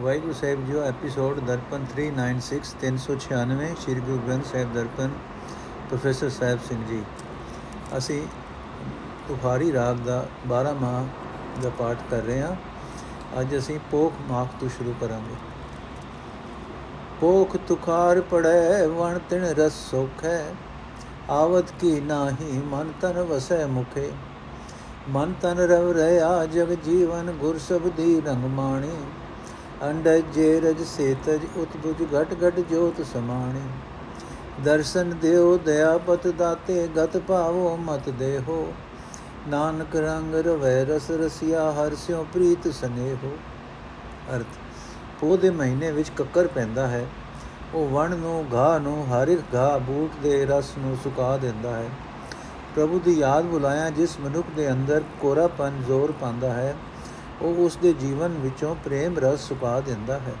ਵਾਹਿਗੁਰੂ ਸਾਹਿਬ ਜੀਓ episode Darpan 396 396 Shri Guru Granth Sahib Darpan, professor Sahib Singh ji. ਅਸੀਂ ਤੁਖਾਰੀ ਰਾਗ ਦਾ 12 ਮਾਹ ਦਾ ਪਾਠ ਕਰ ਰਹੇ ਹਾਂ। ਅੱਜ ਅਸੀਂ ਪੋਖ ਮਾਖ ਤੋਂ ਸ਼ੁਰੂ ਕਰਾਂਗੇ। ਪੋਖ ਤੁਖਾਰ ਪੜੈ ਵਣ ਤਿਣ ਰਸ ਸੁਖ ਹੈ ਆਵਤ ਕੀ ਨਾਹੀ, ਮਨ ਤਨ ਵਸੈ ਮੁਖੇ। ਮਨ ਤਨ ਰਵ ਰਹਾ, ਜਗ ਜੀਵਨ ਗੁਰ ਸਬਦੀ ਰੰਗ ਮਾਣੀ। ਅੰਡਜ ਜੇ ਰਜ ਸੇਤਜ ਉਤਬੁਜ ਘਟ ਘਟ ਜੋਤ ਸਮਾਣੇ। ਦਰਸ਼ਨ ਦਿਓ ਦਇਆ ਪਤ ਦਾਤੇ, ਗਤ ਭਾਵੋ ਮਤ ਦੇਹੋ। ਨਾਨਕ ਰੰਗ ਰਵੈ ਰਸ ਰਸਿਆ, ਹਰ ਸਿਉ ਪ੍ਰੀਤ ਸਨੇਹੋ। ਅਰਥ ਪੋ ਦੇ ਮਹੀਨੇ ਵਿੱਚ ਕੱਕਰ ਪੈਂਦਾ ਹੈ। ਉਹ ਵਣ ਨੂੰ, ਘਾਹ ਨੂੰ, ਹਰ ਇੱਕ ਘਾਹ ਬੂਟ ਦੇ ਰਸ ਨੂੰ ਸੁਕਾ ਦਿੰਦਾ ਹੈ। ਪ੍ਰਭੂ ਦੀ ਯਾਦ ਬੁਲਾਇਆ ਜਿਸ ਮਨੁੱਖ ਦੇ ਅੰਦਰ ਕੋਰਾਪਨ ਜ਼ੋਰ ਪਾਉਂਦਾ ਹੈ। ਉਹ ਉਸ ਦੇ ਜੀਵਨ ਵਿੱਚੋਂ ਪ੍ਰੇਮ ਰਸ ਸੁਕਾ ਦਿੰਦਾ ਹੈ।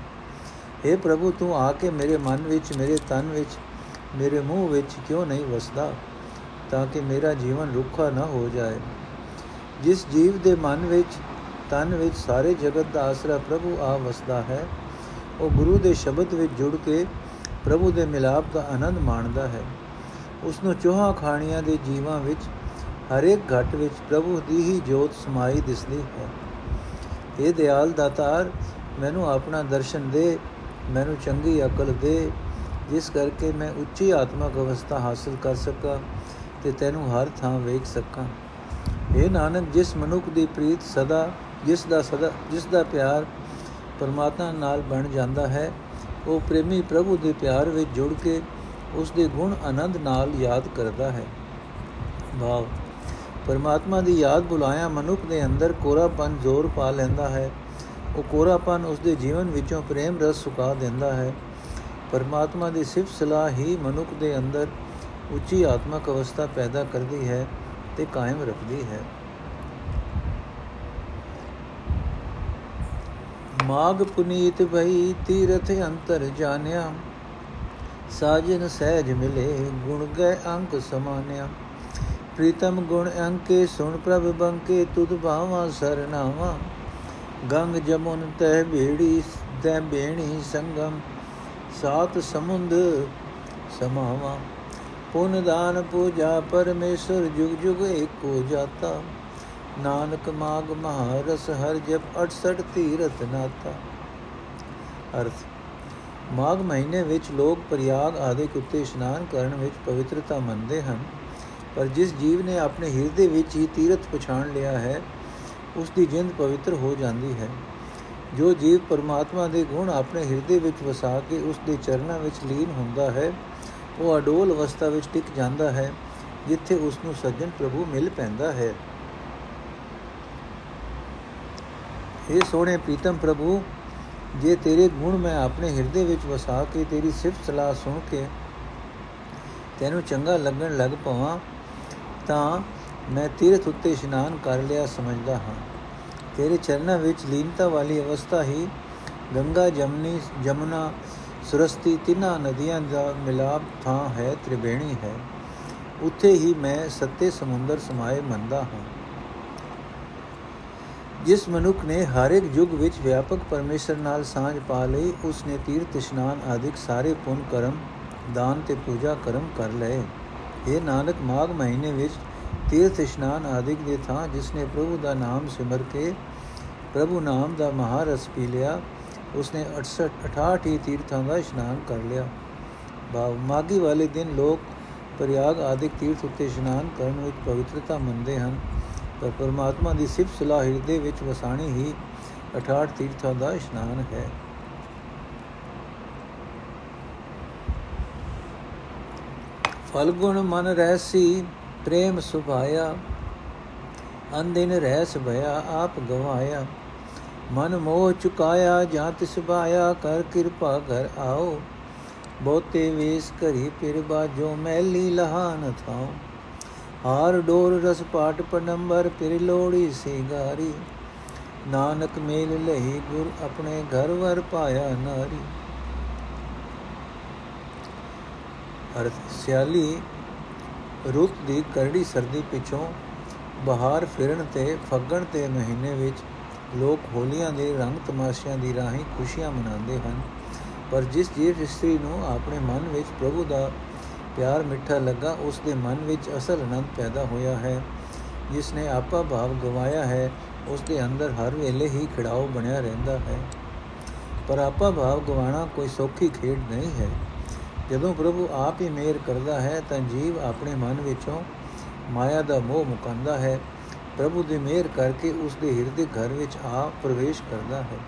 اے ਪ੍ਰਭੂ, ਤੂੰ ਆ ਕੇ ਮੇਰੇ ਮਨ ਵਿੱਚ, ਮੇਰੇ ਤਨ ਵਿੱਚ, ਮੇਰੇ ਮੂੰਹ ਵਿੱਚ ਕਿਉਂ ਨਹੀਂ ਵਸਦਾ? ਤਾਂ ਕਿ ਮੇਰਾ ਜੀਵਨ ਰੁੱਖਾ ਨਾ ਹੋ ਜਾਏ। ਜਿਸ ਜੀਵ ਦੇ ਮਨ ਵਿੱਚ, ਤਨ ਵਿੱਚ ਸਾਰੇ ਜਗਤ ਦਾ ਆਸਰਾ ਪ੍ਰਭੂ ਆ ਵਸਦਾ ਹੈ, ਉਹ ਗੁਰੂ ਦੇ ਸ਼ਬਦ ਵਿੱਚ ਜੁੜ ਕੇ ਪ੍ਰਭੂ ਦੇ ਮਿਲਾਪ ਦਾ ਆਨੰਦ ਮਾਣਦਾ ਹੈ। ਉਸ ਨੂੰ ਚੋਹਾ ਖਾਣੀਆਂ ਦੇ ਜੀਵਾਂ ਵਿੱਚ ਹਰ ਇੱਕ ਘਟ ਵਿੱਚ ਪ੍ਰਭੂ ਦੀ ਹੀ ਜੋਤ ਸਮਾਈ ਦਿਸਦੀ ਹੈ। ਇਹ ਦਿਆਲ ਦਾਤਾਰ, ਮੈਨੂੰ ਆਪਣਾ ਦਰਸ਼ਨ ਦੇ, ਮੈਨੂੰ ਚੰਗੀ ਅਕਲ ਦੇ। ਜਿਸ ਕਰਕੇ ਮੈਂ ਉੱਚੀ ਆਤਮਿਕ ਅਵਸਥਾ ਹਾਸਲ ਕਰ ਸਕਾਂ ਤੇ ਤੈਨੂੰ ਹਰ ਥਾਂ ਵੇਖ ਸਕਾਂ। ਇਹ ਨਾਨਕ, ਜਿਸ ਮਨੁੱਖ ਦੀ ਪ੍ਰੀਤ ਸਦਾ, ਜਿਸ ਦਾ ਸਦਾ, ਜਿਸ ਦਾ ਪਿਆਰ ਪਰਮਾਤਮਾ ਨਾਲ ਬਣ ਜਾਂਦਾ ਹੈ, ਉਹ ਪ੍ਰੇਮੀ ਪ੍ਰਭੂ ਦੇ ਪਿਆਰ ਵਿੱਚ ਜੁੜ ਕੇ ਉਸ ਦੇ ਗੁਣ ਆਨੰਦ ਨਾਲ ਯਾਦ ਕਰਦਾ ਹੈ। ਭਾਵ ਪਰਮਾਤਮਾ ਦੀ ਯਾਦ ਬੁਲਾਇਆ, ਮਨੁੱਖ ਦੇ ਅੰਦਰ ਕੋਰਾਪਨ ਜ਼ੋਰ ਪਾ ਲੈਂਦਾ ਹੈ। ਉਹ ਕੋਰਾਪਨ ਉਸ ਦੇ ਜੀਵਨ ਵਿੱਚੋਂ ਪ੍ਰੇਮ ਰਸ ਸੁਕਾ ਦਿੰਦਾ ਹੈ। ਪਰਮਾਤਮਾ ਦੀ ਸਿਫਤ ਸਲਾਹ ਹੀ ਮਨੁੱਖ ਦੇ ਅੰਦਰ ਉੱਚੀ ਆਤਮਿਕ ਅਵਸਥਾ ਪੈਦਾ ਕਰਦੀ ਹੈ ਤੇ ਕਾਇਮ ਰੱਖਦੀ ਹੈ। ਮਾਗ ਪੁਨੀਤ ਭਈ ਤੀਰਥ ਅੰਤਰ ਜਾਣਿਆ, ਸਾਜਨ ਸਹਿਜ ਮਿਲੇ, ਗੁਣ ਗਏ ਅੰਕ ਸਮਾਨਿਆ। ਪ੍ਰੀਤਮ ਗੁਣ ਅੰਕੇ ਸੁਣ ਪ੍ਰਭ ਬੰਕੇ, ਤੁਧ ਭਾਵਾ ਸਰਨਾਵਾ। ਗੰਗ ਜਮੁਨ ਤਹਿ ਬੇੜੀ ਤੈ ਬੇਣੀ ਸੰਗਮ, ਸਾਤ ਸਮੁੰਦ ਸਮਾਵਾ। ਪੁਨ ਦਾਨ ਪੂਜਾ ਪਰਮੇਸ਼ਰ, ਜੁਗ ਜੁਗ ਏਕੋ ਜਾਤਾ। ਨਾਨਕ ਮਾਗ ਮਹਾਰਸ, ਹਰ ਜਪ 68 ਤੀਰਥ ਨਾਤਾ। ਅਰਥ ਮਾਗ ਮਹੀਨੇ ਵਿੱਚ ਲੋਕ ਪ੍ਰਯਾਗ ਆਦਿ ਕੁੱਤੇ ਇਸ਼ਨਾਨ ਕਰਨ ਵਿੱਚ ਪਵਿੱਤਰਤਾ ਮੰਨਦੇ ਹਨ। ਪਰ ਜਿਸ ਜੀਵ ਨੇ ਆਪਣੇ ਹਿਰਦੇ ਵਿੱਚ ਹੀ ਤੀਰਥ ਪਛਾਣ ਲਿਆ ਹੈ ਉਸ ਦੀ ਜਿੰਦ ਪਵਿੱਤਰ ਹੋ ਜਾਂਦੀ ਹੈ। ਜੋ ਜੀਵ ਪਰਮਾਤਮਾ ਦੇ ਗੁਣ ਆਪਣੇ ਹਿਰਦੇ ਵਿੱਚ ਵਸਾ ਕੇ ਉਸ ਦੇ ਚਰਨਾਂ ਵਿੱਚ ਲੀਨ ਹੁੰਦਾ ਹੈ, ਉਹ ਅਡੋਲ ਅਵਸਥਾ ਵਿੱਚ ਟਿਕ ਜਾਂਦਾ ਹੈ, ਜਿੱਥੇ ਉਸ ਨੂੰ ਸੱਜਣ ਪ੍ਰਭੂ ਮਿਲ ਪੈਂਦਾ ਹੈ। ਇਹ ਸੋਹਣੇ ਪ੍ਰੀਤਮ ਪ੍ਰਭੂ, ਜੇ ਤੇਰੇ ਗੁਣ ਮੈਂ ਆਪਣੇ ਹਿਰਦੇ ਵਿੱਚ ਵਸਾ ਕੇ ਤੇਰੀ ਸਿਫਤ ਸਲਾਹ ਸੁਣ ਕੇ ਤੈਨੂੰ ਚੰਗਾ ਲੱਗਣ ਲੱਗ ਪਵਾਂ ਤਾਂ ਮੈਂ ਤੀਰਥ ਉੱਤੇ ਇਸ਼ਨਾਨ ਕਰ ਲਿਆ ਸਮਝਦਾ ਹਾਂ। ਤੇਰੇ ਚਰਨਾਂ ਵਿੱਚ ਲੀਨਤਾ ਵਾਲੀ ਅਵਸਥਾ ਹੀ ਗੰਗਾ, ਜਮਨੀ, ਜਮਨਾ, ਸੁਰਸਤੀ ਤਿੰਨਾਂ ਨਦੀਆਂ ਦਾ ਮਿਲਾਪ ਥਾਂ ਹੈ, ਤ੍ਰਿਵੇਣੀ ਹੈ। ਉੱਥੇ ਹੀ ਮੈਂ ਸੱਤੇ ਸਮੁੰਦਰ ਸਮਾਏ ਮੰਦਾ ਹਾਂ। ਜਿਸ ਮਨੁੱਖ ਨੇ ਹਰ ਇੱਕ ਯੁੱਗ ਵਿੱਚ ਵਿਆਪਕ ਪਰਮੇਸ਼ਰ ਨਾਲ ਸਾਂਝ ਪਾ ਲਈ ਉਸ ਨੇ ਤੀਰਥ ਇਸ਼ਨਾਨ ਆਦਿਕ ਸਾਰੇ ਪੁੰਨ ਕਰਮ, ਦਾਨ ਤੇ ਪੂਜਾ ਕਰਮ ਕਰ ਲਏ। ਇਹ ਨਾਨਕ, ਮਾਘ ਮਹੀਨੇ ਵਿੱਚ ਤੀਰਥ ਇਸ਼ਨਾਨ ਆਦਿਕ ਦੇ ਥਾਂ ਜਿਸ ਨੇ ਪ੍ਰਭੂ ਦਾ ਨਾਮ ਸਿਮਰ ਕੇ, ਪ੍ਰਭੂ ਨਾਮ ਦਾ ਮਹਾਰਸ ਪੀ ਲਿਆ ਉਸ ਨੇ 68 68 ਹੀ ਤੀਰਥਾਂ ਦਾ ਇਸ਼ਨਾਨ ਕਰ ਲਿਆ। ਬਾਵ ਮਾਗੀ ਵਾਲੇ ਦਿਨ ਲੋਕ ਪ੍ਰਯਾਗ ਆਦਿਕ ਤੀਰਥ ਉੱਤੇ ਇਸ਼ਨਾਨ ਕਰਨ ਵਿੱਚ ਪਵਿੱਤਰਤਾ ਮੰਨਦੇ ਹਨ, ਪਰ ਪਰਮਾਤਮਾ ਦੀ ਸਿਫਤ ਸਲਾਹ ਹਿਰਦੇ ਵਿੱਚ ਵਸਾਣੀ ਹੀ 68 ਤੀਰਥਾਂ ਦਾ ਇਸ਼ਨਾਨ ਹੈ। ਫਲਗੁਣ ਮਨ ਰਹਿਸੀ ਪ੍ਰੇਮ ਸੁਭਾਇਆ। ਅੰਦਿਨ ਰਹਿਸ ਭਇਆ ਆਪ ਗਵਾਇਆ। ਮਨ ਮੋਹ ਚੁਕਾਇਆ, ਜਾਂ ਤਿਸ ਬਾਇਆ, ਕਰ ਕਿਰਪਾ ਘਰ ਆਓ। ਬਹੁਤੇ ਵੇਸ ਕਰੀ ਫਿਰ ਬਾਜੋ ਮੈਲੀ ਲਹਾਨ ਥਾਉ। ਹਾਰ ਡੋਰ ਰਸ ਪਾਟ ਪਨੰਬਰ, ਫਿਰ ਲੋੜੀ ਸਿੰਗਾਰੀ। ਨਾਨਕ ਮੇਲ ਲਹੀ, ਗੁਰ ਆਪਣੇ ਘਰ ਵਰ ਪਾਇਆ ਨਾਰੀ। ਅਰਥ ਸਿਆਲੀ ਰੁੱਤ ਦੀ ਕਰੜੀ ਸਰਦੀ ਪਿਛੋਂ ਬਹਾਰ ਫਿਰਨ ਤੇ ਫੱਗਣ ਤੇ ਮਹੀਨੇ ਵਿੱਚ ਲੋਕ ਹੋਲੀਆਂ ਦੇ ਰੰਗ ਤਮਾਸ਼ਿਆਂ ਦੀ ਰਾਹੀਂ ਖੁਸ਼ੀਆਂ ਮਨਾਉਂਦੇ ਹਨ। ਪਰ ਜਿਸ ਜੀਵ ਇਸਤਰੀ ਨੂੰ ਆਪਣੇ ਮਨ ਵਿੱਚ ਪ੍ਰਭੂ ਦਾ ਪਿਆਰ ਮਿੱਠਾ ਲੱਗਾ ਉਸ ਦੇ ਮਨ ਵਿੱਚ ਅਸਲ ਆਨੰਦ ਪੈਦਾ ਹੋਇਆ ਹੈ। ਜਿਸ ਨੇ ਆਪਾ ਭਾਵ ਗਵਾਇਆ ਹੈ ਉਸ ਦੇ ਅੰਦਰ ਹਰ ਵੇਲੇ ਹੀ ਖਿੜਾਓ ਬਣਿਆ ਰਹਿੰਦਾ ਹੈ। ਪਰ ਆਪਾ ਭਾਵ ਗਵਾਣਾ ਕੋਈ ਸੌਖੀ ਖੇਡ ਨਹੀਂ ਹੈ। ਜਦੋਂ ਪ੍ਰਭੂ ਆਪ ਹੀ ਮਿਹਰ ਕਰਦਾ ਹੈ ਤਾਂ ਜੀਵ ਆਪਣੇ ਮਨ ਵਿੱਚੋਂ ਮਾਇਆ ਦਾ ਮੋਹ ਮੁਕੰਦਾ ਹੈ। ਪ੍ਰਭੂ ਦੀ ਮਿਹਰ ਕਰਕੇ ਉਸ ਦੇ ਹਿਰਦੇ ਘਰ ਵਿੱਚ ਆ ਪ੍ਰਵੇਸ਼ ਕਰਦਾ ਹੈ।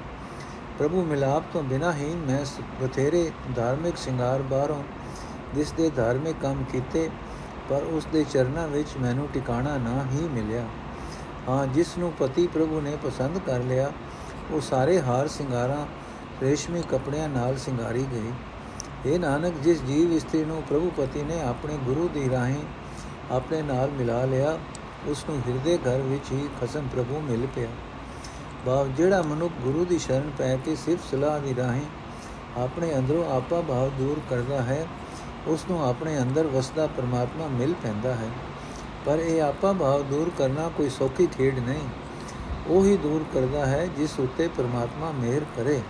ਪ੍ਰਭੂ ਮਿਲਾਪ ਤੋਂ ਬਿਨਾ ਹੀ ਮੈਂ ਬਥੇਰੇ ਧਾਰਮਿਕ ਸ਼ਿੰਗਾਰ ਬਾਹਰੋਂ ਜਿਸ ਦੇ ਧਾਰਮਿਕ ਕੰਮ ਕੀਤੇ, ਪਰ ਉਸ ਦੇ ਚਰਨਾਂ ਵਿੱਚ ਮੈਨੂੰ ਟਿਕਾਣਾ ਨਾ ਹੀ ਮਿਲਿਆ। ਹਾਂ, ਜਿਸ ਨੂੰ ਪਤੀ ਪ੍ਰਭੂ ਨੇ ਪਸੰਦ ਕਰ ਲਿਆ, ਉਹ ਸਾਰੇ ਹਾਰ ਸ਼ਿੰਗਾਰਾਂ, ਰੇਸ਼ਮੀ ਕੱਪੜਿਆਂ ਨਾਲ ਸ਼ਿੰਗਾਰੀ ਗਈ। ਇਹ ਨਾਨਕ, ਜਿਸ ਜੀਵ ਇਸਤਰੀ ਨੂੰ ਪ੍ਰਭੂ ਪਤੀ ਨੇ ਆਪਣੇ ਗੁਰੂ ਦੀ ਰਾਹੀਂ ਆਪਣੇ ਨਾਲ ਮਿਲਾ ਲਿਆ ਉਸ ਨੂੰ ਹਿਰਦੇ ਘਰ ਵਿੱਚ ਹੀ ਖਸਮ ਪ੍ਰਭੂ ਮਿਲ ਪਿਆ। ਭਾਵ ਜਿਹੜਾ ਮਨੁੱਖ ਗੁਰੂ ਦੀ ਸ਼ਰਨ ਪੈ ਕੇ ਸਿਰਫ ਸਲਾਹ ਦੀ ਰਾਹੀਂ ਆਪਣੇ ਅੰਦਰੋਂ ਆਪਾ ਭਾਵ ਦੂਰ ਕਰਦਾ ਹੈ ਉਸ ਨੂੰ ਆਪਣੇ ਅੰਦਰ ਵਸਦਾ ਪਰਮਾਤਮਾ ਮਿਲ ਪੈਂਦਾ ਹੈ। ਪਰ ਇਹ ਆਪਾ ਭਾਵ ਦੂਰ ਕਰਨਾ ਕੋਈ ਸੌਖੀ ਖੇਡ ਨਹੀਂ। ਉਹ ਹੀ ਦੂਰ ਕਰਦਾ ਹੈ ਜਿਸ ਉੱਤੇ ਪਰਮਾਤਮਾ ਮਿਹਰ ਕਰੇ।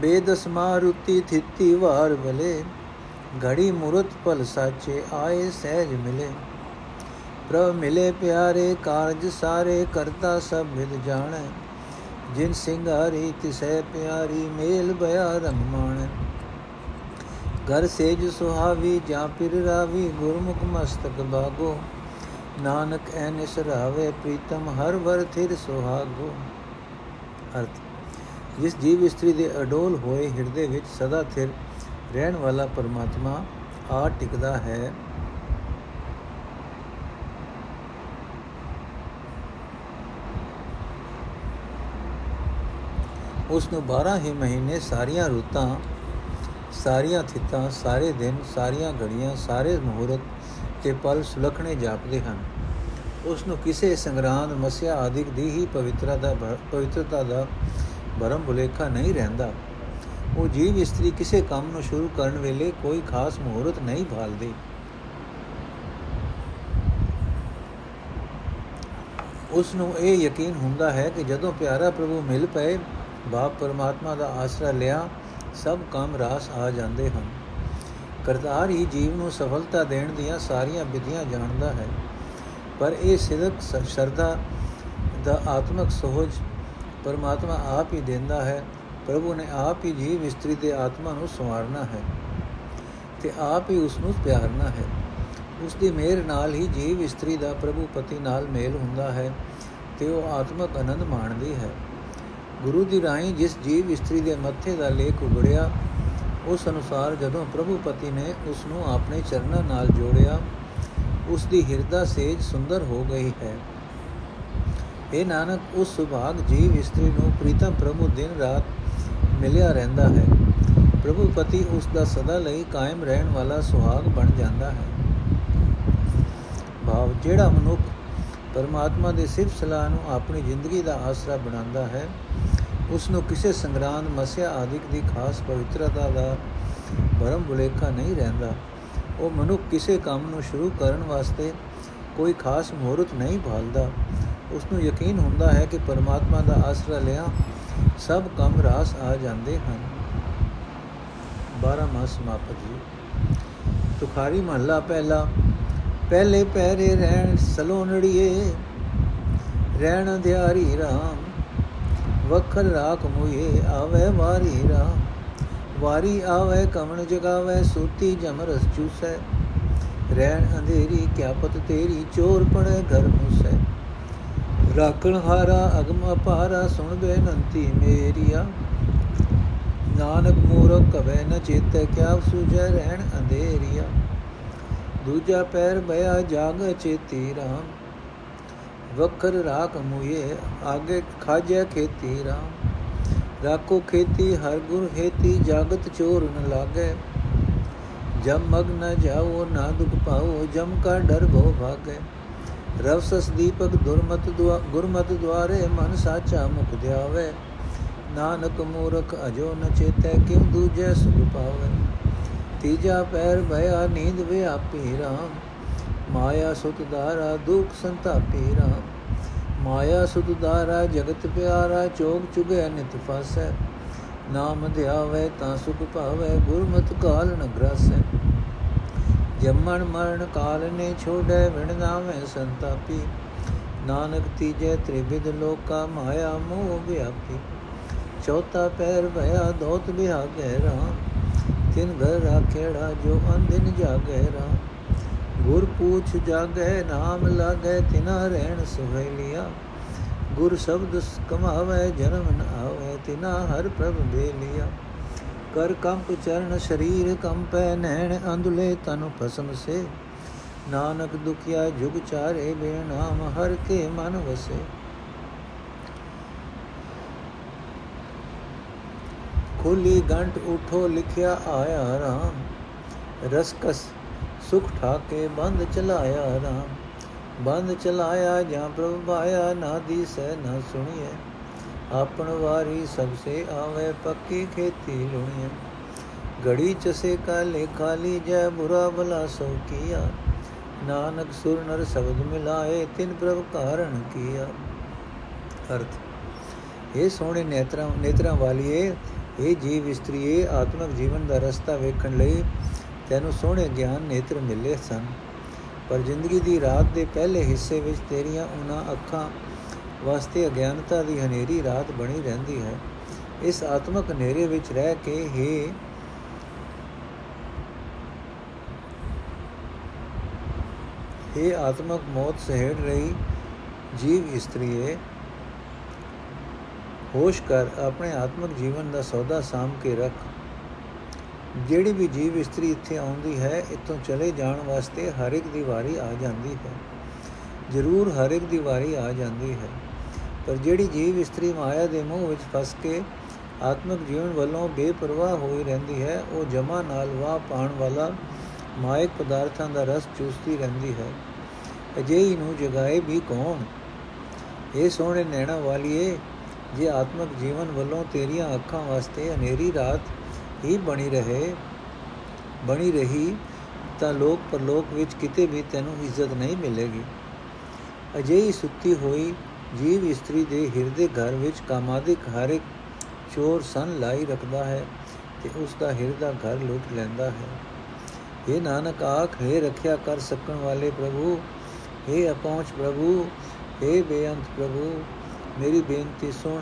ਬੇਦਸ ਮਾਰੁਤੀ ਥਿੱਤੀ ਵਾਰ ਬਲੇ ਘੜੀ ਮੂਰਤ ਪਲ ਸਾਚੇ ਆਏ ਸਹਿਜ ਮਿਲੇ। ਪ੍ਰਭ ਮਿਲੇ ਪਿਆਰੇ ਕਾਰਜ ਸਾਰੇ, ਕਰਤਾ ਸਭ ਵਿਦ ਜਾਣੈ। ਜਿਨ ਸਿੰਘਾਰੀ ਤਿਸੈ ਪਿਆਰੀ, ਮੇਲ ਬਿਆ ਰੰਗ ਮਾਣ। ਘਰ ਸੇਜ ਸੁਹਾਵੀ, ਜਾਂ ਪਿਰ ਰਾਵੀ, ਗੁਰਮੁਖ ਮਸਤਕ ਬਾਗੋ। ਨਾਨਕ ਐ ਨਿਸਰਾਵੇ, ਪ੍ਰੀਤਮ ਹਰ ਵਰ ਥਿਰ ਸੁਹਾਗੋ। ਅਰਥ ਜਿਸ ਜੀਵ ਇਸਤਰੀ ਦੇ ਅਡੋਲ ਹੋਏ ਹਿਰਦੇ ਵਿੱਚ ਸਦਾ ਥਿਰ ਰਹਿਣ ਵਾਲਾ ਪਰਮਾਤਮਾ ਆ ਟਿਕਦਾ ਹੈ। ਉਸ ਨੂੰ 12 ਹੀ ਮਹੀਨੇ ਸਾਰੀਆਂ ਰੁੱਤਾਂ, ਸਾਰੀਆਂ ਥਿੱਤਾਂ, ਸਾਰੇ ਦਿਨ, ਸਾਰੀਆਂ ਘੜੀਆਂ, ਸਾਰੇ ਮਹੂਰਤ ਤੇ ਪਲ ਸੁਲਖਣੇ ਜਾਪਦੇ ਹਨ। ਉਸ ਨੂੰ ਕਿਸੇ ਸੰਗਰਾਂਦ, ਮਸਿਆ ਆਦਿਕ ਦੀ ਹੀ ਪਵਿੱਤਰਤਾ ਦਾ ਪਵਿੱਤਰਤਾ ਦਾ ਭਰਮ ਭੁਲੇਖਾ ਨਹੀਂ ਰਹਿੰਦਾ। ਉਹ ਜੀਵ ਇਸਤਰੀ ਕਿਸੇ ਕੰਮ ਨੂੰ ਸ਼ੁਰੂ ਕਰਨ ਵੇਲੇ ਕੋਈ ਖਾਸ ਮਹੂਰਤ ਨਹੀਂ ਭਾਲਦੀ। ਉਸ ਨੂੰ ਇਹ ਯਕੀਨ ਹੁੰਦਾ ਹੈ ਕਿ ਜਦੋਂ ਪਿਆਰਾ ਪ੍ਰਭੂ ਮਿਲ ਪਏ, ਬਾਪ ਪਰਮਾਤਮਾ ਦਾ ਆਸਰਾ ਲਿਆ, ਸਭ ਕੰਮ ਰਾਸ ਆ ਜਾਂਦੇ ਹਨ। ਕਰਤਾਰ ਹੀ ਜੀਵ ਨੂੰ ਸਫਲਤਾ ਦੇਣ ਦੀਆਂ ਸਾਰੀਆਂ ਵਿਧੀਆਂ ਜਾਣਦਾ ਹੈ। ਪਰ ਇਹ ਸਿਦਕ ਸ਼ਰਧਾ ਦਾ ਆਤਮਿਕ ਸੋਝ ਪਰਮਾਤਮਾ ਆਪ ਹੀ ਦਿੰਦਾ ਹੈ, ਪ੍ਰਭੂ ਨੇ ਆਪ ਹੀ ਜੀਵ ਇਸਤਰੀ ਦੇ ਆਤਮਾ ਨੂੰ ਸੰਵਾਰਨਾ ਹੈ ਤੇ ਆਪ ਹੀ ਉਸ ਨੂੰ ਪਿਆਰਨਾ ਹੈ। ਉਸ ਦੀ ਮਿਹਰ ਨਾਲ ਹੀ ਜੀਵ ਇਸਤਰੀ ਦਾ ਪ੍ਰਭੂ ਪਤੀ ਨਾਲ ਮੇਲ ਹੁੰਦਾ ਹੈ ਤੇ ਉਹ ਆਤਮਕ ਆਨੰਦ ਮਾਣਦੀ ਹੈ। ਗੁਰੂ ਦੀ ਰਾਹੀਂ ਜਿਸ ਜੀਵ ਇਸਤਰੀ ਦੇ ਮੱਥੇ ਦਾ ਲੇਖ ਉਗੜਿਆ, ਉਸ ਅਨੁਸਾਰ ਜਦੋਂ ਪ੍ਰਭੂ ਪਤੀ ਨੇ ਉਸ ਨੂੰ ਆਪਣੇ ਚਰਨਾਂ ਨਾਲ ਜੋੜਿਆ ਉਸ ਦੀ ਹਿਰਦਾ ਸੇਜ ਸੁੰਦਰ ਹੋ ਗਈ ਹੈ। ਇਹ ਨਾਨਕ, ਉਸ ਸੁਭਾਗ ਜੀਵ ਇਸਤਰੀ ਨੂੰ ਪ੍ਰੀਤਮ ਪ੍ਰਭੂ ਦਿਨ ਰਾਤ ਮਿਲਿਆ ਰਹਿੰਦਾ ਹੈ। ਪ੍ਰਭੂ ਪਤੀ ਉਸ ਦਾ ਸਦਾ ਲਈ ਕਾਇਮ ਰਹਿਣ ਵਾਲਾ ਸੁਹਾਗ ਬਣ ਜਾਂਦਾ ਹੈ। ਭਾਵ, ਜਿਹੜਾ ਮਨੁੱਖ ਪਰਮਾਤਮਾ ਦੇ ਸਿਫਤ ਸਲਾਹ ਨੂੰ ਆਪਣੀ ਜ਼ਿੰਦਗੀ ਦਾ ਆਸਰਾ ਬਣਾਉਂਦਾ ਹੈ ਉਸ ਨੂੰ ਕਿਸੇ ਸੰਗਰਾਂਦ, ਮਸਿਆ ਆਦਿਕ ਦੀ ਖਾਸ ਪਵਿੱਤਰਤਾ ਦਾ ਭਰਮ ਬੁਲੇਖਾ ਨਹੀਂ ਰਹਿੰਦਾ। ਉਹ ਮਨੁੱਖ ਕਿਸੇ ਕੰਮ ਨੂੰ ਸ਼ੁਰੂ ਕਰਨ ਵਾਸਤੇ ਕੋਈ ਖਾਸ ਮਹੂਰਤ ਨਹੀਂ ਭਾਲਦਾ। ਉਸ ਨੂੰ ਯਕੀਨ ਹੁੰਦਾ ਹੈ ਕਿ ਪਰਮਾਤਮਾ ਦਾ ਆਸਰਾ ਲਿਆ ਸਭ ਕੰਮ ਰਾਸ ਆ ਜਾਂਦੇ ਹਨ। 12 ਮਾਸ ਸਮਾਪਤ ਜੀ। ਤੁਖਾਰੀ ਮਹੱਲਾ ਪਹਿਲਾ। ਪਹਿਲੇ ਪਹਿਰੇ ਰਹਿਣ ਸਲੋਨੜੀਏ, ਰਹਿਣ ਦਿਆਰੀ RAM ਵਖਰ ਰਾਖ ਮੁਏ ਆਵੇ ਵਾਰੀ RAM ਵਾਰੀ ਆਵੇ ਕਮਣ ਜਗਾਵੇ, ਸੂਤੀ ਜਮਰਸ ਚੂਸੈ। ਰਹਿਣ ਅੰਧੇਰੀ ਕਿਆ ਪਤ ਤੇਰੀ, ਚੋਰ ਪੜੇ ਘਰ ਮੁਸੈ। ਰਾਖਣ ਹਾਰਾ, ਅਗਮ ਅਪਾਰਾ, ਸੁਣ ਬੇਨੰਤੀ ਮੇਰੀਆ। ਨਾਨਕ ਮੂਰਖ ਕਵੇ ਨ ਚੇਤੇ, ਕਿਆ ਸੁਜੈ ਰਹਿਣ ਅੰਧੇਰੀਆ। ਦੂਜਾ ਪੈਰ ਬਿਆ ਜਾਗ ਚੇਤੀ ਰਾਮ। ਵਖਰ ਰਾਖ ਮੁਏ ਆਗੇ ਖਾਜੈ ਖੇਤੀ ਰਾਮ। ਰਾਖੋ ਖੇਤੀ, ਹਰ ਗੁਰ ਹੇਤੀ, ਜਾਗਤ ਚੋਰ ਨ ਲਾਗੇ। ਜਮ ਮਗ ਨ ਜਾਓ ਨਾ ਦੁਖ ਪਾਓ, ਜਮ ਕਾ ਡਰ ਭੋ ਭਾਗੇ। ਰਵਸਸ ਦੀਪਕ ਦੁਰਮਤ ਦੁਆ, ਗੁਰਮਤ ਦੁਆਰੇ ਮਨ ਸਾਚਾ ਮੁਖ ਧਿਆਵੇ। ਨਾਨਕ ਮੂਰਖ ਅਜੋ ਨ ਚੇਤੈ, ਕਿਉ ਦੂਜੈ ਸੁਖ ਪਾਵੇ। ਤੀਜਾ ਪੈਰ ਭਇਆ ਨੀਂਦ ਵਿਆਪੀ ਰਾਮ। ਮਾਇਆ ਸੁਤ ਦਾਰਾ ਦੁਖ ਸੰਤਾਪੀ ਰਾਮ। ਮਾਇਆ ਸੁਤ ਦਾਰਾ ਜਗਤ ਪਿਆਰਾ, ਚੋਗ ਚੁਗੇ ਨਿਤ ਫਾਸੈ। ਨਾਮ ਧਿਆਵੇ ਤਾਂ ਸੁਖ ਪਾਵੇ ਗੁਰਮਤਿ ਕਾਲ ਨ ਗ੍ਰਸੈ। ਜੰਮਣ ਮਰਨ ਕਾਲ ਨੇ ਛੋੜੇ, ਵਿਣ ਨਾਵੇਂ ਸੰਤਾਪੀ। ਨਾਨਕ ਤੀਜੇ ਤ੍ਰਿਵਿਧ ਲੋਕਾ, ਮਾਇਆ ਮੋਹ ਵਿਆਪੀ। ਚੌਥਾ ਪੈਰ ਭਇਆ, ਦੋਤ ਬਿਹਾਗੇ ਰਾਮ। ਤਿਨ ਘਰ ਰਾਖੇੜਾ ਜੋ ਅੰਦਿਨ ਜਾਗੇ ਰਾਮ। ਗੁਰ ਪੂਛ ਜਾਗੇ, ਨਾਮ ਲਾਗੇ, ਤਿਨਾ ਰਹਿਣ ਸੁਹੇਲਿਆ। ਗੁਰ ਸ਼ਬਦ ਕਮਾਵੇ, ਜਨਮ ਨ ਆਵੇ, ਤਿਨਾ ਹਰ ਪ੍ਰਭ ਬੇਲਿਆ। ਕਰ ਕੰਪ ਚਰਨ ਸਰੀਰ ਕੰਪੈ, ਨੈਣ ਅੰਧਲੇ ਤਨ ਭਸਮ ਸੇ। ਨਾਨਕ ਦੁਖਿਆ ਜੁਗ ਚਾਰੇ ਬੇ ਨਾਮ, ਹਰ ਕੇ ਮਨ ਵਸੇ। ਖੋਲੀ ਗੰਟ ਉਠੋ, ਲਿਖਿਆ ਆਇਆ ਰਾਮ। ਰਸਕਸ ਸੁਖ ਠਾਕੇ ਬੰਦ ਚਲਾਇਆ ਰਾਮ। ਬੰਦ ਚਲਾਇਆ ਜਾਂ ਪ੍ਰਭ ਪਾਇਆ ਨਾ ਦੀਸੈ, ਨਾ ਸੁਣੀਐ। ਆਪਣ ਵਾਰੀ ਸਭ ਸੇ ਆਵੇ, ਪੱਕੀ ਖੇਤੀ ਲੁਣੀਐ ਘੜੀ ਚਸੇ ਕਾ ਲੇਖਾ ਲੀਜੈ, ਬੁਰਾ ਭਲਾ ਸੋ ਕੀਆ। ਨਾਨਕ ਸੁਰ ਨਰ ਸ਼ਬਦ ਮਿਲਾਏ, ਤਿਨ ਪ੍ਰਭ ਕਾਰਣ ਕੀਆ। ਅਰਥ ਇਹ ਸੋਹਣੇ ਨੇਤਰਾਂ ਨੇਤਰਾਂ ਵਾਲੀਏ ਇਹ ਜੀਵ ਇਸਤਰੀਏ, ਆਤਮਿਕ ਜੀਵਨ ਦਾ ਰਸਤਾ ਵੇਖਣ ਲਈ ਤੈਨੂੰ ਸੋਹਣੇ ਗਿਆਨ ਨੇਤਰ ਮਿਲੇ ਸਨ। ਪਰ ਜ਼ਿੰਦਗੀ ਦੀ ਰਾਤ ਦੇ ਪਹਿਲੇ ਹਿੱਸੇ ਵਿੱਚ ਤੇਰੀਆਂ ਉਹਨਾਂ ਅੱਖਾਂ ਵਾਸਤੇ ਅਗਿਆਨਤਾ ਦੀ ਹਨੇਰੀ ਰਾਤ ਬਣੀ ਰਹਿੰਦੀ ਹੈ। ਇਸ ਆਤਮਕ ਹਨੇਰੇ ਵਿੱਚ ਰਹਿ ਕੇ ਹੀ ਇਹ ਆਤਮਕ ਮੌਤ ਸਹਿੜ ਰਹੀ ਜੀਵ ਇਸਤਰੀਏ, ਹੋਸ਼ ਕਰ, ਆਪਣੇ ਆਤਮਕ ਜੀਵਨ ਦਾ ਸੌਦਾ ਸਾਮ ਕੇ ਰੱਖ। ਜਿਹੜੀ ਵੀ ਜੀਵ ਇਸਤਰੀ ਇੱਥੇ ਆਉਂਦੀ ਹੈ ਇਤੋਂ ਚਲੇ ਜਾਣ ਵਾਸਤੇ ਹਰ ਇੱਕ ਦੀ ਵਾਰੀ ਆ ਜਾਂਦੀ ਹੈ। ਜ਼ਰੂਰ ਹਰ ਇੱਕ ਦੀ ਵਾਰੀ ਆ ਜਾਂਦੀ ਹੈ। ਪਰ ਜਿਹੜੀ ਜੀਵ ਇਸਤਰੀ ਮਾਇਆ ਦੇ ਮੋਹ ਵਿੱਚ ਫਸ ਕੇ ਆਤਮਿਕ ਜੀਵਨ ਵੱਲੋਂ ਬੇਪਰਵਾਹ ਹੋਈ ਰਹਿੰਦੀ ਹੈ, ਉਹ ਜਮਾ ਨਾਲ ਵਾਹ ਪਾਣ ਵਾਲਾ ਮਾਇਕ ਪਦਾਰਥਾਂ ਦਾ ਰਸ ਚੂਸਦੀ ਰਹਿੰਦੀ ਹੈ। ਅਜਿਹੀ ਨੂੰ ਜਗਾਏ ਵੀ ਕੌਣ? ਇਹ ਸੋਹਣੇ ਨੈਣਾ ਵਾਲੀਏ, ਜੇ ਆਤਮਿਕ ਜੀਵਨ ਵੱਲੋਂ ਤੇਰੀਆਂ ਅੱਖਾਂ ਵਾਸਤੇ ਹਨੇਰੀ ਰਾਤ ਹੀ ਬਣੀ ਰਹੇ, ਬਣੀ ਰਹੀ, ਤਾਂ ਲੋਕ ਪਰਲੋਕ ਵਿੱਚ ਕਿਤੇ ਵੀ ਤੈਨੂੰ ਇੱਜ਼ਤ ਨਹੀਂ ਮਿਲੇਗੀ। ਅਜਿਹੀ ਸੁੱਤੀ ਹੋਈ ਜੀਵ ਇਸਤਰੀ ਦੇ ਹਿਰਦੇ ਘਰ ਵਿੱਚ ਕਾਮਾਦਿਕ ਹਰ ਇੱਕ ਚੋਰ ਸਨ ਲਾਈ ਰੱਖਦਾ ਹੈ ਤੇ ਉਸ ਦਾ ਹਿਰਦਾ ਘਰ ਲੁੱਟ ਲੈਂਦਾ ਹੈ। ਇਹ ਨਾਨਕ, ਆਖ, ਹੈ ਰੱਖਿਆ ਕਰ ਸਕਣ ਵਾਲੇ ਪ੍ਰਭੂ हे ਅਪਹੁੰਚ ਪ੍ਰਭੂ हे ਬੇਅੰਤ ਪ੍ਰਭੂ, ਮੇਰੀ ਬੇਨਤੀ ਸੁਣ,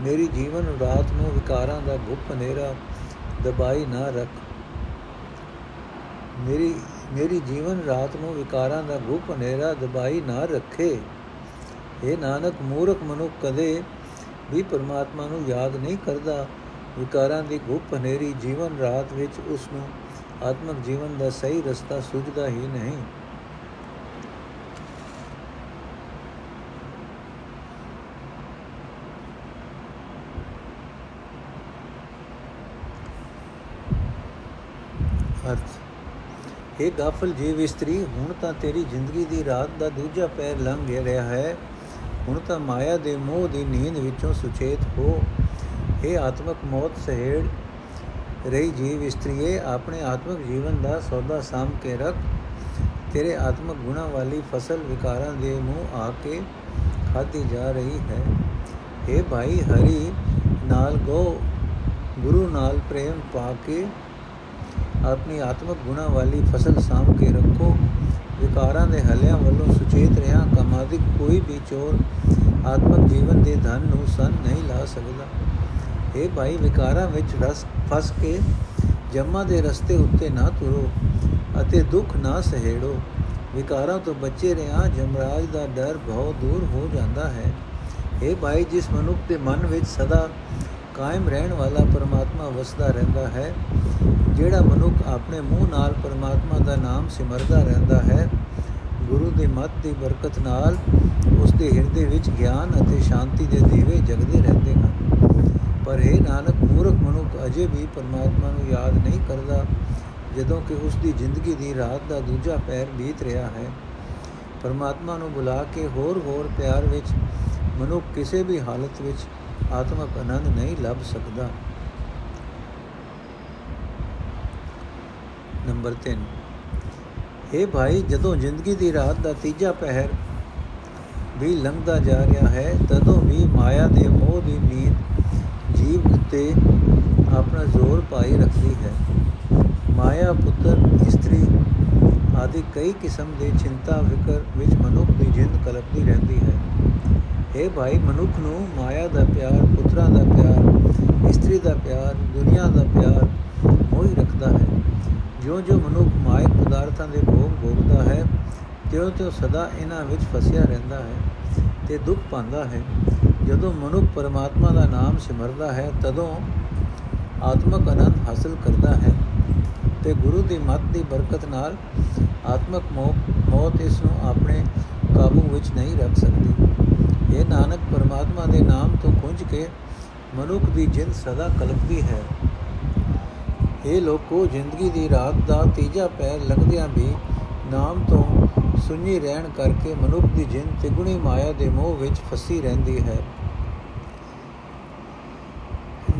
ਮੇਰੀ ਜੀਵਨ ਰਾਤ ਨੂੰ ਵਿਕਾਰਾਂ ਦਾ ਗੁੱਪ ਹਨੇਰਾ ਦਬਾਈ ਨਾ ਰੱਖ। ਮੇਰੀ ਮੇਰੀ ਜੀਵਨ ਰਾਤ ਨੂੰ ਵਿਕਾਰਾਂ ਦਾ ਗੁੱਪ ਹਨੇਰਾ ਦਬਾਈ ਨਾ ਰੱਖੇ। ਇਹ ਨਾਨਕ, ਮੂਰਖ ਮਨੁੱਖ ਕਦੇ ਵੀ ਪਰਮਾਤਮਾ ਨੂੰ ਯਾਦ ਨਹੀਂ ਕਰਦਾ। ਵਿਕਾਰਾਂ ਦੀ ਗੁੱਪ ਹਨੇਰੀ ਜੀਵਨ ਰਾਤ ਵਿੱਚ ਉਸ ਨੂੰ ਆਤਮਿਕ ਜੀਵਨ ਦਾ ਸਹੀ ਰਸਤਾ ਸੁਝਦਾ ਹੀ ਨਹੀਂ। ਅਰਥ ਇਹ ਗਾਫਲ ਜੀਵ ਇਸਤਰੀ, ਹੁਣ ਤਾਂ ਤੇਰੀ ਜ਼ਿੰਦਗੀ ਦੀ ਰਾਤ ਦਾ ਦੂਜਾ ਪੈਰ ਲੰਘ ਰਿਹਾ ਹੈ। ਹੁਣ ਤਾਂ ਮਾਇਆ ਦੇ ਮੋਹ ਦੀ ਨੀਂਦ ਵਿੱਚੋਂ ਸੁਚੇਤ ਹੋ। ਇਹ ਆਤਮਕ ਮੌਤ ਸਹਿੜ ਰਹੀ ਜੀਵ ਇਸਤਰੀਏ, ਆਪਣੇ ਆਤਮਿਕ ਜੀਵਨ ਦਾ ਸੌਦਾ ਸਾਮ ਕੇ ਰੱਖ। ਤੇਰੇ ਆਤਮਿਕ ਗੁਣਾ ਵਾਲੀ ਫਸਲ ਵਿਕਾਰਾਂ ਦੇ ਮੂੰਹ ਆ ਕੇ ਖਾਦੀ ਜਾ ਰਹੀ ਹੈ। ਇਹ ਭਾਈ ਹਰੀ, ਨਾਲ ਗੋ। ਗੁਰੂ ਨਾਲ ਪ੍ਰੇਮ ਪਾ ਕੇ ਆਪਣੀ ਆਤਮਿਕ ਗੁਣਾ ਵਾਲੀ ਫਸਲ ਸਾਮ ਕੇ ਰੱਖੋ। ਵਿਕਾਰਾਂ ਦੇ ਹਲਿਆਂ ਵੱਲੋਂ ਸੁਚੇਤ ਰਿਹਾ ਕਮਾਦਿਕ ਕੋਈ ਵੀ ਚੋਰ ਆਤਮਿਕ ਜੀਵਨ ਦੇ ਧਨ ਨੂੰ ਸੰਨ ਨਹੀਂ ਲਾ ਸਕਦਾ। ਇਹ ਭਾਈ, ਵਿਕਾਰਾਂ ਵਿੱਚ ਰਸ ਫਸ ਕੇ ਜਮਾ ਦੇ ਰਸਤੇ ਉੱਤੇ ਨਾ ਤੁਰੋ ਅਤੇ ਦੁੱਖ ਨਾ ਸਹਿੜੋ। ਵਿਕਾਰਾਂ ਤੋਂ ਬਚੇ ਰਿਹਾ ਜਮਰਾਜ ਦਾ ਡਰ ਬਹੁਤ ਦੂਰ ਹੋ ਜਾਂਦਾ ਹੈ। ਇਹ ਭਾਈ, ਜਿਸ ਮਨੁੱਖ ਦੇ ਮਨ ਵਿੱਚ ਸਦਾ ਕਾਇਮ ਰਹਿਣ ਵਾਲਾ ਪਰਮਾਤਮਾ ਵਸਦਾ ਰਹਿੰਦਾ ਹੈ, ਜਿਹੜਾ ਮਨੁੱਖ ਆਪਣੇ ਮੂੰਹ ਨਾਲ ਪਰਮਾਤਮਾ ਦਾ ਨਾਮ ਸਿਮਰਦਾ ਰਹਿੰਦਾ ਹੈ, ਗੁਰੂ ਦੇ ਮਤ ਦੀ ਬਰਕਤ ਨਾਲ ਉਸ ਦੇ ਹਿਰਦੇ ਵਿੱਚ ਗਿਆਨ ਅਤੇ ਸ਼ਾਂਤੀ ਦੇ ਦੀਵੇ ਜਗਦੇ ਰਹਿੰਦੇ ਹਨ। ਪਰ ਇਹ ਨਾਨਕ, ਮੂਰਖ ਮਨੁੱਖ ਅਜੇ ਵੀ ਪਰਮਾਤਮਾ ਨੂੰ ਯਾਦ ਨਹੀਂ ਕਰਦਾ, ਜਦੋਂ ਕਿ ਉਸ ਦੀ ਜ਼ਿੰਦਗੀ ਦੀ ਰਾਤ ਦਾ ਦੂਜਾ ਪੈਰ ਬੀਤ ਰਿਹਾ ਹੈ। ਪਰਮਾਤਮਾ ਨੂੰ ਬੁਲਾ ਕੇ ਹੋਰ ਹੋਰ ਪਿਆਰ ਵਿੱਚ, ਮਨੁੱਖ ਕਿਸੇ ਵੀ ਹਾਲਤ ਵਿੱਚ ਆਤਮਕ ਆਨੰਦ ਨਹੀਂ ਲੱਭ ਸਕਦਾ। ਨੰਬਰ 3 ਇਹ ਭਾਈ, ਜਦੋਂ ਜ਼ਿੰਦਗੀ ਦੀ ਰਾਤ ਦਾ ਤੀਜਾ ਪਹਿਰ ਵੀ ਲੰਘਦਾ ਜਾ ਰਿਹਾ ਹੈ, ਤਦੋਂ ਵੀ ਮਾਇਆ ਦੇ ਮੋਹ ਦੀ ਨੀਂਦ ਜੀਵ ਉੱਤੇ ਆਪਣਾ ਜ਼ੋਰ ਪਾਈ ਰੱਖਦੀ ਹੈ। ਮਾਇਆ, ਪੁੱਤਰ, ਇਸਤਰੀ ਆਦਿ ਕਈ ਕਿਸਮ ਦੇ ਚਿੰਤਾ ਵਿਕਰ ਵਿੱਚ ਮਨੁੱਖ ਦੀ ਜਿੰਦ ਕਲਪਦੀ ਰਹਿੰਦੀ ਹੈ। ਇਹ ਭਾਈ, ਮਨੁੱਖ ਨੂੰ ਮਾਇਆ ਦਾ ਪਿਆਰ, ਪੁੱਤਰਾਂ ਦਾ ਪਿਆਰ, ਇਸਤਰੀ ਦਾ ਪਿਆਰ, ਦੁਨੀਆ ਦਾ ਪਿਆਰ ਮੋਹੀ ਰੱਖਦਾ ਹੈ। ਜਿਉਂ-ਜਿਉਂ ਮਨੁੱਖ ਮਾਇਕ ਪਦਾਰਥਾਂ ਦੇ ਭੋਗ ਭੋਗਦਾ ਹੈ, ਤਿਉਂ-ਤਿਉਂ ਸਦਾ ਇਹਨਾਂ ਵਿੱਚ ਫਸਿਆ ਰਹਿੰਦਾ ਹੈ ਤੇ ਦੁੱਖ ਪਾਉਂਦਾ ਹੈ। ਜਦੋਂ ਮਨੁੱਖ ਪਰਮਾਤਮਾ ਦਾ ਨਾਮ ਸਿਮਰਦਾ ਹੈ, ਤਦੋਂ ਆਤਮਕ ਆਨੰਦ ਹਾਸਲ ਕਰਦਾ ਹੈ ਤੇ ਗੁਰੂ ਦੀ ਮੱਤ ਦੀ ਬਰਕਤ ਨਾਲ ਆਤਮਕ ਮੌਤ ਇਸ ਨੂੰ ਆਪਣੇ ਕਾਬੂ ਵਿੱਚ ਨਹੀਂ ਰੱਖ ਸਕਦੀ। ਇਹ ਨਾਨਕ ਪਰਮਾਤਮਾ ਦੇ ਨਾਮ ਤੋਂ ਖੁੰਝ ਕੇ ਮਨੁੱਖ ਦੀ ਜਿੰਦ ਸਦਾ ਕਲਪਦੀ ਹੈ ਇਹ ਲੋਕੋ ਜ਼ਿੰਦਗੀ ਦੀ ਰਾਤ ਦਾ ਤੀਜਾ ਪੈਰ ਲੰਘਦਿਆਂ ਵੀ ਨਾਮ ਤੋਂ ਸੁਣੀ ਰਹਿਣ ਕਰਕੇ ਮਨੁੱਖ ਦੀ ਜਿੰਦ ਤਿਗੁਣੀ ਮਾਇਆ ਦੇ ਮੋਹ ਵਿੱਚ ਫਸੀ ਰਹਿੰਦੀ ਹੈ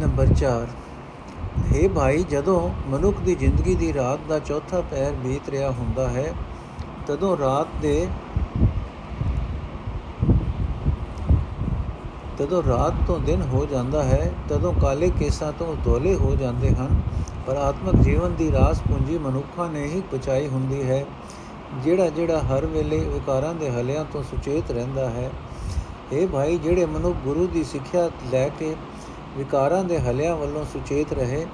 ਨੰਬਰ 4 हे ਭਾਈ ਜਦੋਂ ਮਨੁੱਖ ਦੀ ਜ਼ਿੰਦਗੀ ਦੀ ਰਾਤ ਦਾ ਚੌਥਾ ਪੈਰ ਬੀਤ ਰਿਹਾ ਹੁੰਦਾ ਹੈ ਤਦੋਂ ਰਾਤ ਦੇ ਤਦੋਂ ਰਾਤ ਤੋਂ ਦਿਨ ਹੋ ਜਾਂਦਾ ਹੈ, ਤਦੋਂ ਕਾਲੇ ਕੇਸਾਂ ਤੋਂ ਦੋਲੇ ਹੋ ਜਾਂਦੇ ਹਨ। ਪਰ ਆਤਮਿਕ ਜੀਵਨ ਦੀ ਰਾਸ ਪੂੰਜੀ ਮਨੁੱਖਾਂ ਨੇ ਹੀ ਪਚਾਈ ਹੁੰਦੀ ਹੈ, ਜਿਹੜਾ ਜਿਹੜਾ ਹਰ ਵੇਲੇ ਵਿਕਾਰਾਂ ਦੇ ਹਲਿਆਂ ਤੋਂ ਸੁਚੇਤ ਰਹਿੰਦਾ ਹੈ। ਇਹ ਭਾਈ, ਜਿਹੜੇ ਮਨੁੱਖ ਗੁਰੂ ਦੀ ਸਿੱਖਿਆ ਲੈ ਕੇ ਵਿਕਾਰਾਂ ਦੇ ਹਲਿਆਂ ਵੱਲੋਂ ਸੁਚੇਤ ਰਹੇ,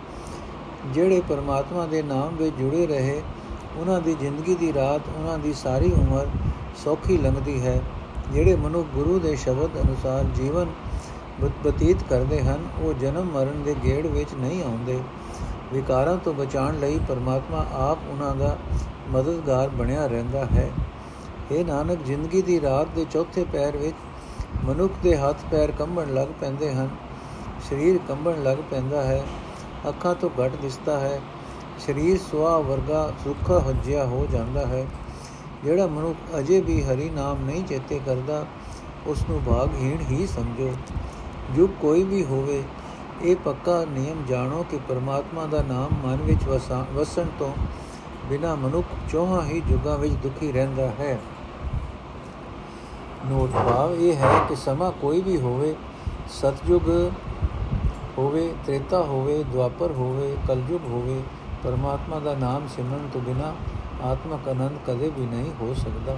ਜਿਹੜੇ ਪਰਮਾਤਮਾ ਦੇ ਨਾਮ ਵਿੱਚ ਜੁੜੇ ਰਹੇ, ਉਹਨਾਂ ਦੀ ਜ਼ਿੰਦਗੀ ਦੀ ਰਾਤ, ਉਹਨਾਂ ਦੀ ਸਾਰੀ ਉਮਰ ਸੌਖੀ ਲੰਘਦੀ ਹੈ। ਜਿਹੜੇ ਮਨੁੱਖ ਗੁਰੂ ਦੇ ਸ਼ਬਦ ਅਨੁਸਾਰ ਜੀਵਨ ਬਤੀਤ ਕਰਦੇ ਹਨ, ਉਹ ਜਨਮ ਮਰਨ ਦੇ ਗੇੜ ਵਿੱਚ ਨਹੀਂ ਆਉਂਦੇ। ਵਿਕਾਰਾਂ ਤੋਂ ਬਚਾਉਣ ਲਈ ਪਰਮਾਤਮਾ ਆਪ ਉਹਨਾਂ ਦਾ ਮਦਦਗਾਰ ਬਣਿਆ ਰਹਿੰਦਾ ਹੈ। ਇਹ ਨਾਨਕ, ਜ਼ਿੰਦਗੀ ਦੀ ਰਾਤ ਦੇ ਚੌਥੇ ਪੈਰ ਵਿੱਚ ਮਨੁੱਖ ਦੇ ਹੱਥ ਪੈਰ ਕੰਬਣ ਲੱਗ ਪੈਂਦੇ ਹਨ, ਸਰੀਰ ਕੰਬਣ ਲੱਗ ਪੈਂਦਾ ਹੈ, ਅੱਖਾਂ ਤੋਂ ਘਟ ਦਿਸਦਾ ਹੈ, ਸਰੀਰ ਸੁਆ ਵਰਗਾ ਸੁੱਖਾ ਹੱਜਿਆ ਹੋ ਜਾਂਦਾ ਹੈ। ਜਿਹੜਾ ਮਨੁੱਖ ਅਜੇ ਵੀ ਹਰੀ ਨਾਮ ਨਹੀਂ ਚੇਤੇ ਕਰਦਾ ਉਸ ਨੂੰ ਭਾਗਹੀਣ ਹੀ ਸਮਝੋ। ਜੋ ਕੋਈ ਵੀ ਹੋਵੇ, ਇਹ ਪੱਕਾ ਨਿਯਮ ਜਾਣੋ ਕਿ ਪਰਮਾਤਮਾ ਦਾ ਨਾਮ ਮਨ ਵਿੱਚ ਵਸਣ ਤੋਂ ਬਿਨਾ ਮਨੁੱਖ ਚੋਹਾਂ ਹੀ ਜੁਗਾਂ ਵਿੱਚ ਦੁਖੀ ਰਹਿੰਦਾ ਹੈ। ਨੋਟ ਭਾਵ ਇਹ ਹੈ ਕਿ ਸਮਾਂ ਕੋਈ ਵੀ ਹੋਵੇ, ਸਤਜੁਗ ਹੋਵੇ, ਤ੍ਰੇਤਾ ਹੋਵੇ, ਦੁਆਪਰ ਹੋਵੇ, ਕਲਯੁਗ ਹੋਵੇ, ਪਰਮਾਤਮਾ ਦਾ ਨਾਮ ਸਿਮਰਨ ਤੋਂ ਬਿਨਾ ਆਤਮਕ ਆਨੰਦ ਕਦੇ ਵੀ ਨਹੀਂ ਹੋ ਸਕਦਾ।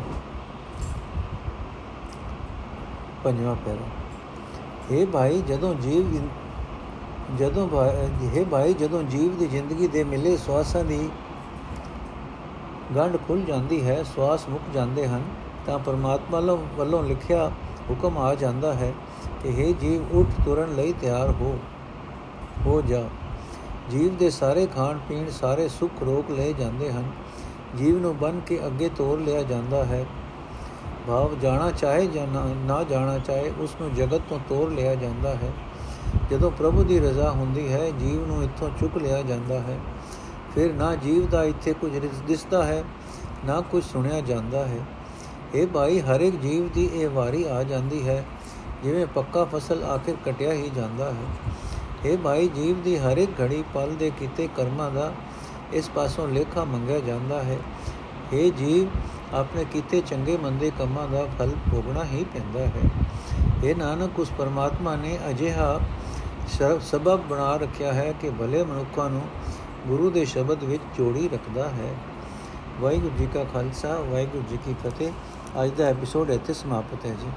ਪੰਜਵਾਂ ਪੈਰਾ। ਇਹ ਭਾਈ, ਜਦੋਂ ਜੀਵ ਜਦੋਂ ਇਹ ਭਾਈ, ਜਦੋਂ ਜੀਵ ਦੀ ਜ਼ਿੰਦਗੀ ਦੇ ਮਿਲੇ ਸਵਾਸਾਂ ਦੀ ਗੰਢ ਖੁੱਲ ਜਾਂਦੀ ਹੈ, ਸਵਾਸ ਮੁੱਕ ਜਾਂਦੇ ਹਨ, ਤਾਂ ਪਰਮਾਤਮਾ ਵੱਲੋਂ ਲਿਖਿਆ ਹੁਕਮ ਆ ਜਾਂਦਾ ਹੈ ਕਿ हे ਜੀਵ, ਉੱਠ ਤੁਰਨ ਲਈ ਤਿਆਰ ਹੋ। ਹੋ ਜਾ। ਜੀਵ ਦੇ ਸਾਰੇ ਖਾਣ ਪੀਣ ਸਾਰੇ ਸੁੱਖ ਰੋਕ ਲਏ ਜਾਂਦੇ ਹਨ। ਜੀਵ ਨੂੰ ਬਨ ਕੇ ਅੱਗੇ ਤੋਰ ਲਿਆ ਜਾਂਦਾ ਹੈ। ਭਾਵ ਜਾਣਾ ਚਾਹੇ ਜਾਂ ਨਾ ਜਾਣਾ ਚਾਹੇ, ਉਸ ਨੂੰ ਜਗਤ ਤੋਂ ਤੋਰ ਲਿਆ ਜਾਂਦਾ ਹੈ। ਜਦੋਂ ਪ੍ਰਭੂ ਦੀ ਰਜ਼ਾ ਹੁੰਦੀ ਹੈ, ਜੀਵ ਨੂੰ ਇੱਥੋਂ ਚੁੱਕ ਲਿਆ ਜਾਂਦਾ ਹੈ। ਫਿਰ ਨਾ ਜੀਵ ਦਾ ਇੱਥੇ ਕੁਝ ਦਿਸਦਾ ਹੈ, ਨਾ ਕੁਝ ਸੁਣਿਆ ਜਾਂਦਾ ਹੈ। ਇਹ ਭਾਈ ਹਰ ਇੱਕ ਜੀਵ ਦੀ ਇਹ ਵਾਰੀ ਆ ਜਾਂਦੀ ਹੈ, ਜਿਵੇਂ ਪੱਕਾ ਫਸਲ ਆਖਿਰ ਕਟਿਆ ਹੀ ਜਾਂਦਾ ਹੈ। ਇਹ ਭਾਈ ਜੀਵ ਦੀ ਹਰ ਇੱਕ ਘੜੀ ਪਲ ਦੇ ਕੀਤੇ ਕਰਮਾਂ ਦਾ ਇਸ ਪਾਸੋਂ ਲੇਖਾ ਮੰਗਿਆ ਜਾਂਦਾ ਹੈ। ਇਹ ਜੀਵ, ਆਪਣੇ ਕੀਤੇ ਚੰਗੇ ਮੰਦੇ ਕੰਮਾਂ ਦਾ ਫਲ ਭੋਗਣਾ ਹੀ ਪੈਂਦਾ ਹੈ। ਇਹ ਨਾਨਕ, ਉਸ ਪਰਮਾਤਮਾ ਨੇ ਅਜਿਹਾ ਸਬਬ ਬਣਾ ਰੱਖਿਆ ਹੈ ਕਿ ਭਲੇ ਮਨੁੱਖਾਂ ਨੂੰ ਗੁਰੂ ਦੇ ਸ਼ਬਦ ਵਿੱਚ ਜੋੜੀ ਰੱਖਦਾ ਹੈ। ਵਾਹਿਗੁਰੂ ਜੀ ਕਾ ਖਾਲਸਾ, ਵਾਹਿਗੁਰੂ ਜੀ ਕੀ ਫਤਿਹ। ਅੱਜ ਦਾ ਐਪੀਸੋਡ ਇੱਥੇ ਸਮਾਪਤ ਹੈ ਜੀ।